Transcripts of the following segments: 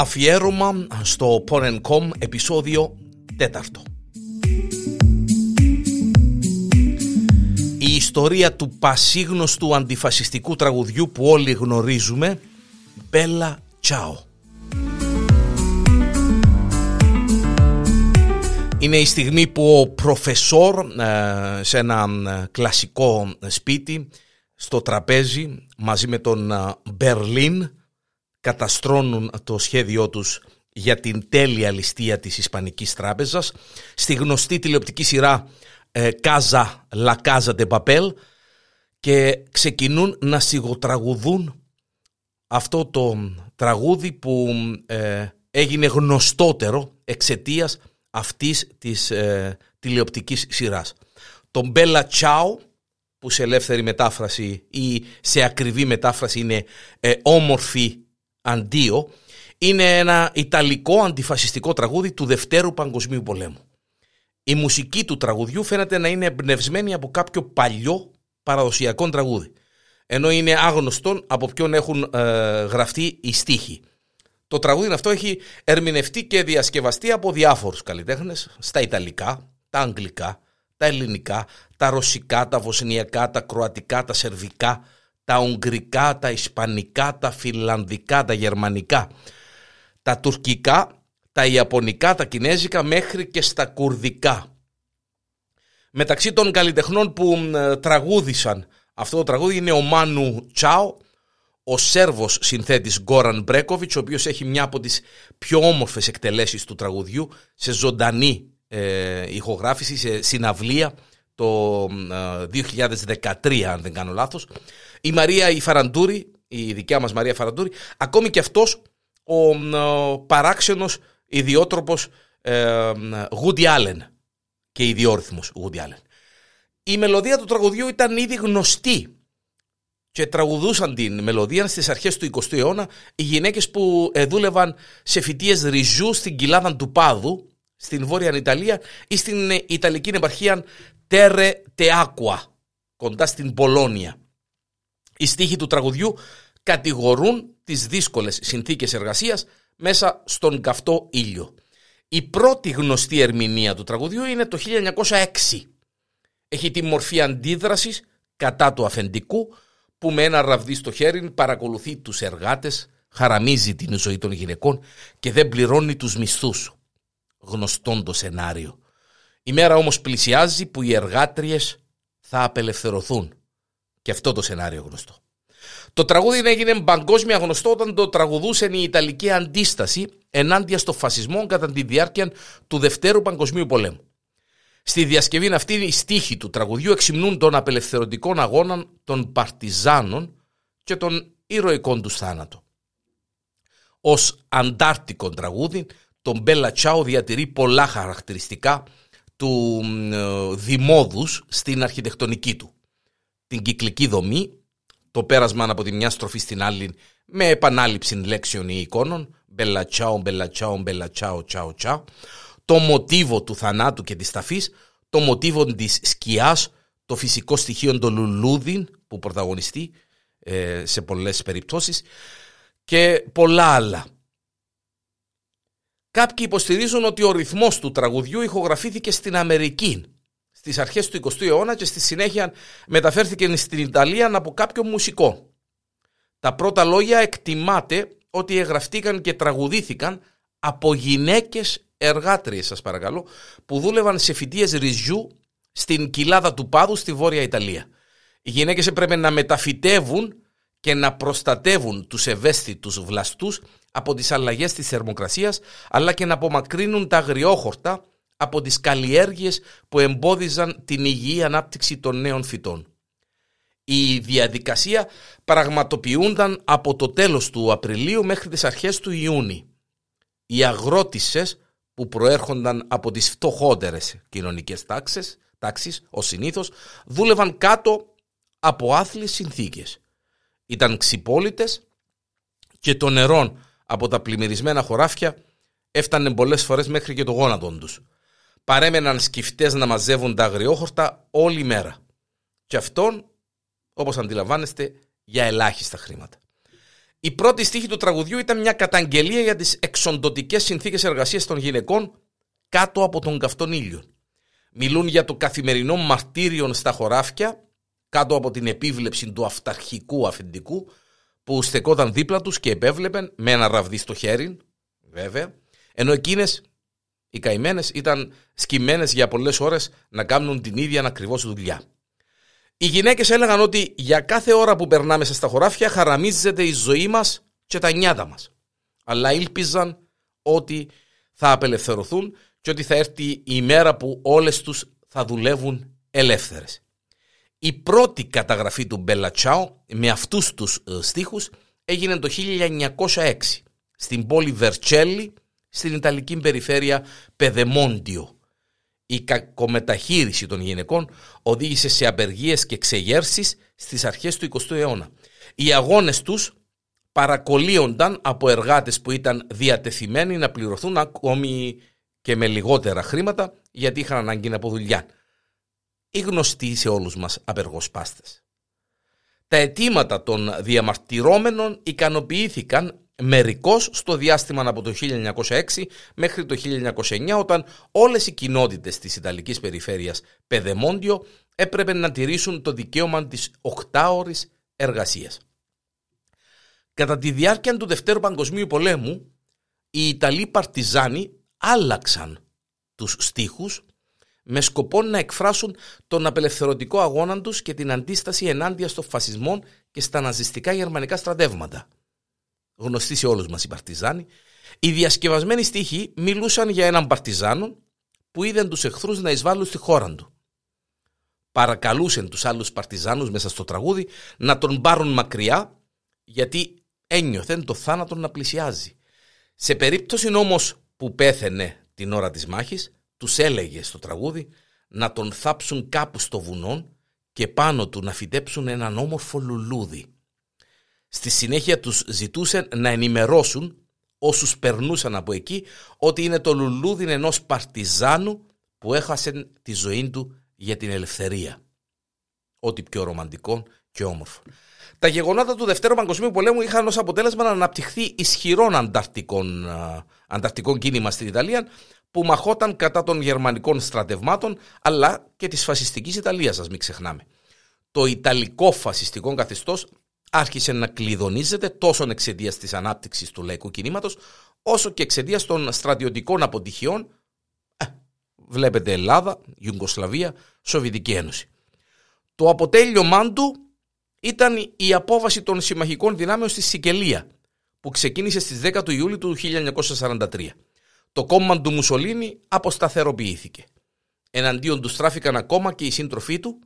Αφιέρωμα στο Porencom επεισόδιο τέταρτο. Η ιστορία του πασίγνωστου αντιφασιστικού τραγουδιού που όλοι γνωρίζουμε Μπέλα Τσάο. Είναι η στιγμή που ο προφεσόρ ε, σε ένα ε, κλασικό σπίτι στο τραπέζι μαζί με τον ε, Μπερλίν καταστρώνουν το σχέδιό τους για την τέλεια ληστεία της Ισπανικής Τράπεζας στη γνωστή τηλεοπτική σειρά Κάζα Λα Κάζα de Papel και ξεκινούν να σιγοτραγουδούν αυτό το τραγούδι που έγινε γνωστότερο εξαιτίας αυτής της ε, τηλεοπτικής σειράς. Το Μπέλα Τσάου που σε ελεύθερη μετάφραση ή σε ακριβή μετάφραση είναι ε, όμορφη αντίο είναι ένα ιταλικό αντιφασιστικό τραγούδι του Δευτέρου Παγκοσμίου Πολέμου. Η μουσική του τραγουδιού φαίνεται να είναι εμπνευσμένη από κάποιο παλιό παραδοσιακό τραγούδι ενώ είναι άγνωστον από ποιον έχουν ε, γραφτεί οι στίχοι. Το τραγούδι αυτό έχει ερμηνευτεί και διασκευαστεί από διάφορους καλλιτέχνες στα Ιταλικά, τα Αγγλικά, τα Ελληνικά, τα Ρωσικά, τα Βοσνιακά, τα Κροατικά, τα Σερβικά, τα Ουγγρικά, τα Ισπανικά, τα Φιλανδικά, τα Γερμανικά, τα Τουρκικά, τα Ιαπωνικά, τα Κινέζικα μέχρι και στα Κουρδικά. Μεταξύ των καλλιτεχνών που τραγούδησαν αυτό το τραγούδι είναι ο Μάνου Τσάο, ο Σέρβος συνθέτης Γκόραν Μπρέκοβιτς, ο οποίος έχει μια από τις πιο όμορφες εκτελέσεις του τραγουδιού σε ζωντανή ε, ηχογράφηση, σε συναυλία το 2013 αν δεν κάνω λάθος. Η Μαρία η Φαραντούρη, η δικιά μας Μαρία Φαραντούρη, ακόμη και αυτός ο, ο παράξενος ιδιότροπος ε, Γούντι Άλεν και ιδιόρυθμος Γούντι Άλεν. Η μελωδία του τραγουδιού ήταν ήδη γνωστή και τραγουδούσαν την μελωδία στις αρχές του 20ου αιώνα οι γυναίκες που ε, δούλευαν σε φοιτίες ριζού στην κοιλάδα του Πάδου στην Βόρεια Ιταλία ή στην ε, Ιταλική επαρχία Τέρε Τεάκουα κοντά στην Πολόνια. Οι στίχοι του τραγουδιού κατηγορούν τις δύσκολες συνθήκες εργασίας μέσα στον καυτό ήλιο. Η πρώτη γνωστή ερμηνεία του τραγουδιού είναι το 1906. Έχει τη μορφή αντίδρασης κατά του αφεντικού που με ένα ραβδί στο χέρι παρακολουθεί τους εργάτες, χαραμίζει την ζωή των γυναικών και δεν πληρώνει τους μισθούς. Γνωστόν το σενάριο. Η μέρα όμως πλησιάζει που οι εργάτριες θα απελευθερωθούν. Και αυτό το σενάριο γνωστό. Το τραγούδι έγινε παγκόσμια γνωστό όταν το τραγουδούσε η Ιταλική αντίσταση ενάντια στο φασισμό κατά τη διάρκεια του Δευτέρου Παγκοσμίου Πολέμου. Στη διασκευή αυτή οι στίχοι του τραγουδιού εξυμνούν των απελευθερωτικών αγώνων των παρτιζάνων και των ηρωικών τους θάνατο. Ως αντάρτικο τραγούδι, τον Μπέλα Τσάου διατηρεί πολλά χαρακτηριστικά του ε, δημόδους στην αρχιτεκτονική του. Την κυκλική δομή, το πέρασμα από τη μια στροφή στην άλλη με επανάληψη λέξεων ή εικόνων, Μπέλα Τσάου, Μπέλα Τσάου, Μπέλα Τσάου, Τσάου, Τσάου, το μοτίβο του θανάτου και της ταφής, το μοτίβο της σκιάς, το φυσικό στοιχείο των λουλούδιν που πρωταγωνιστεί ε, σε πολλές περιπτώσεις και πολλά άλλα. Κάποιοι υποστηρίζουν ότι ο ρυθμός του τραγουδιού ηχογραφήθηκε στην Αμερική στις αρχές του 20ου αιώνα και στη συνέχεια μεταφέρθηκε στην Ιταλία από κάποιο μουσικό. Τα πρώτα λόγια εκτιμάται ότι εγγραφτήκαν και τραγουδήθηκαν από γυναίκες εργάτριες σας παρακαλώ που δούλευαν σε φοιτίες ριζιού στην κοιλάδα του Πάδου στη Βόρεια Ιταλία. Οι γυναίκες έπρεπε να μεταφυτεύουν και να προστατεύουν τους ευαίσθητους βλαστούς από τις αλλαγές της θερμοκρασίας αλλά και να απομακρύνουν τα αγριόχορτα από τις καλλιέργειες που εμπόδιζαν την υγιή ανάπτυξη των νέων φυτών. Η διαδικασία πραγματοποιούνταν από το τέλος του Απριλίου μέχρι τις αρχές του Ιούνιου. Οι αγρότησες που προέρχονταν από τις φτωχότερες κοινωνικές τάξεις, τάξεις ως συνήθως, δούλευαν κάτω από άθλιες συνθήκες. Ήταν ξυπόλυτες και το νερό από τα πλημμυρισμένα χωράφια έφτανε πολλές φορές μέχρι και το γόνατο τους. Παρέμεναν σκυφτές να μαζεύουν τα αγριόχορτα όλη μέρα. Και αυτόν, όπως αντιλαμβάνεστε, για ελάχιστα χρήματα. Η πρώτη στίχη του τραγουδιού ήταν μια καταγγελία για τις εξοντοτικές συνθήκες εργασίας των γυναικών κάτω από τον καυτόν ήλιο. Μιλούν για το καθημερινό μαρτύριο στα χωράφια κάτω από την επίβλεψη του αυταρχικού αφεντικού που στεκόταν δίπλα τους και επέβλεπαν με ένα ραβδί στο χέρι, βέβαια, ενώ εκείνες οι καημένες ήταν σκυμμένες για πολλές ώρες να κάνουν την ίδια ακριβώ δουλειά. Οι γυναίκες έλεγαν ότι για κάθε ώρα που περνάμε μέσα στα χωράφια χαραμίζεται η ζωή μας και τα νιάτα μας. Αλλά ήλπιζαν ότι θα απελευθερωθούν και ότι θα έρθει η ημέρα που όλες τους θα δουλεύουν ελεύθερες. Η πρώτη καταγραφή του Μπέλα Τσάο με αυτούς τους ε, στίχους έγινε το 1906 στην πόλη Βερτσέλη στην Ιταλική περιφέρεια Πεδεμόντιο. Η κακομεταχείριση των γυναικών οδήγησε σε απεργίες και ξεγέρσεις στις αρχές του 20ου αιώνα. Οι αγώνες τους παρακολύονταν από εργάτες που ήταν διατεθειμένοι να πληρωθούν ακόμη και με λιγότερα χρήματα γιατί είχαν ανάγκη από δουλειά. Ή γνωστοί σε όλους μας απεργοσπάστες. Τα αιτήματα των διαμαρτυρόμενων ικανοποιήθηκαν μερικώς στο διάστημα από το 1906 μέχρι το 1909 όταν όλες οι κοινότητες της Ιταλικής περιφέρειας Πεδεμόντιο έπρεπε να τηρήσουν το δικαίωμα της οκτάωρης εργασίας. Κατά τη διάρκεια του Δευτέρου Παγκοσμίου Πολέμου οι Ιταλοί παρτιζάνοι άλλαξαν τους στίχους με σκοπό να εκφράσουν τον απελευθερωτικό αγώνα τους και την αντίσταση ενάντια στο φασισμό και στα ναζιστικά γερμανικά στρατεύματα γνωστοί σε όλους μας οι παρτιζάνοι, οι διασκευασμένοι στίχοι μιλούσαν για έναν παρτιζάνο που είδαν τους εχθρούς να εισβάλλουν στη χώρα του. Παρακαλούσαν τους άλλους παρτιζάνους μέσα στο τραγούδι να τον πάρουν μακριά γιατί ένιωθεν το θάνατο να πλησιάζει. Σε περίπτωση όμως που πέθαινε την ώρα της μάχης, τους έλεγε στο τραγούδι να τον θάψουν κάπου στο βουνό και πάνω του να φυτέψουν έναν όμορφο λουλούδι. Στη συνέχεια τους ζητούσε να ενημερώσουν όσους περνούσαν από εκεί ότι είναι το λουλούδι ενός παρτιζάνου που έχασε τη ζωή του για την ελευθερία. Ό,τι πιο ρομαντικό και όμορφο. Τα γεγονότα του Δευτέρου Παγκοσμίου Πολέμου είχαν ως αποτέλεσμα να αναπτυχθεί ισχυρών ανταρτικών, ανταρτικών κίνημα στην Ιταλία που μαχόταν κατά των γερμανικών στρατευμάτων αλλά και της φασιστικής Ιταλίας, σας μην ξεχνάμε. Το Ιταλικό φασιστικό καθεστώς άρχισε να κλειδονίζεται τόσο εξαιτίας της ανάπτυξης του λαϊκού κινήματος, όσο και εξαιτίας των στρατιωτικών αποτυχιών. Ε, βλέπετε Ελλάδα, Ιουγκοσλαβία, Σοβιετική Ένωση. Το αποτέλειωμά του ήταν η απόβαση των συμμαχικών δυνάμεων στη Σικελία, που ξεκίνησε στις 10 του Ιούλη του 1943. Το κόμμα του Μουσολίνη αποσταθεροποιήθηκε. Εναντίον του στράφηκαν ακόμα και οι σύντροφοί του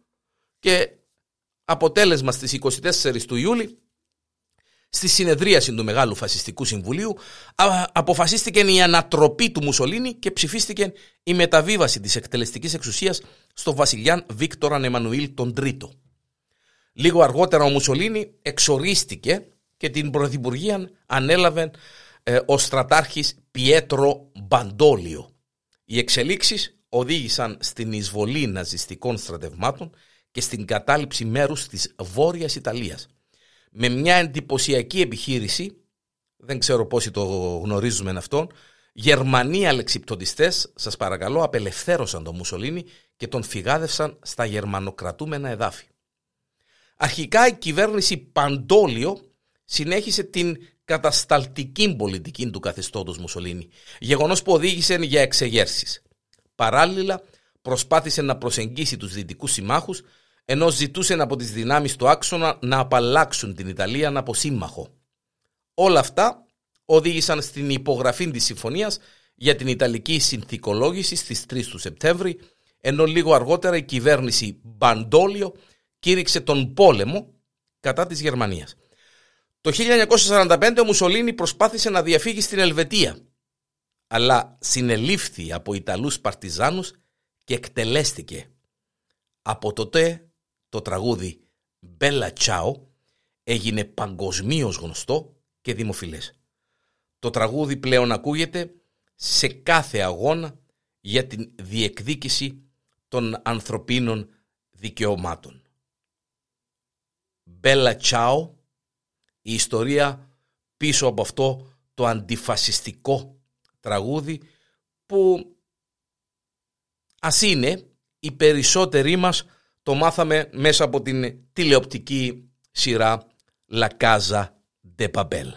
και αποτέλεσμα στις 24 του Ιούλη στη συνεδρίαση του Μεγάλου Φασιστικού Συμβουλίου αποφασίστηκε η ανατροπή του Μουσολίνη και ψηφίστηκε η μεταβίβαση της εκτελεστικής εξουσίας στο βασιλιάν Βίκτοραν Εμμανουήλ τον Τρίτο. Λίγο αργότερα ο Μουσολίνη εξορίστηκε και την πρωθυπουργία ανέλαβε ε, ο στρατάρχης Πιέτρο Μπαντόλιο. Οι εξελίξεις οδήγησαν στην εισβολή ναζιστικών στρατευμάτων και στην κατάληψη μέρους της Βόρειας Ιταλίας. Με μια εντυπωσιακή επιχείρηση, δεν ξέρω πόσοι το γνωρίζουμε αυτό, Γερμανοί αλεξιπτοντιστές, σας παρακαλώ, απελευθέρωσαν τον Μουσολίνη και τον φυγάδευσαν στα γερμανοκρατούμενα εδάφη. Αρχικά η κυβέρνηση Παντόλιο συνέχισε την κατασταλτική πολιτική του καθεστώτος Μουσολίνη, γεγονός που οδήγησε για εξεγέρσεις. Παράλληλα, προσπάθησε να προσεγγίσει τους δυτικούς συμμάχους ενώ ζητούσε από τις δυνάμεις του άξονα να απαλλάξουν την Ιταλία από σύμμαχο. Όλα αυτά οδήγησαν στην υπογραφή της συμφωνίας για την Ιταλική συνθηκολόγηση στις 3 του Σεπτέμβρη, ενώ λίγο αργότερα η κυβέρνηση Μπαντόλιο κήρυξε τον πόλεμο κατά της Γερμανίας. Το 1945 ο Μουσολίνη προσπάθησε να διαφύγει στην Ελβετία, αλλά συνελήφθη από Ιταλούς παρτιζάνους και εκτελέστηκε. Από τότε το τραγούδι Bella Ciao έγινε παγκοσμίως γνωστό και δημοφιλές. Το τραγούδι πλέον ακούγεται σε κάθε αγώνα για την διεκδίκηση των ανθρωπίνων δικαιωμάτων. Bella Ciao, η ιστορία πίσω από αυτό το αντιφασιστικό τραγούδι που ας είναι οι περισσότεροι μας το μάθαμε μέσα από την τηλεοπτική σειρά La Casa de Papel.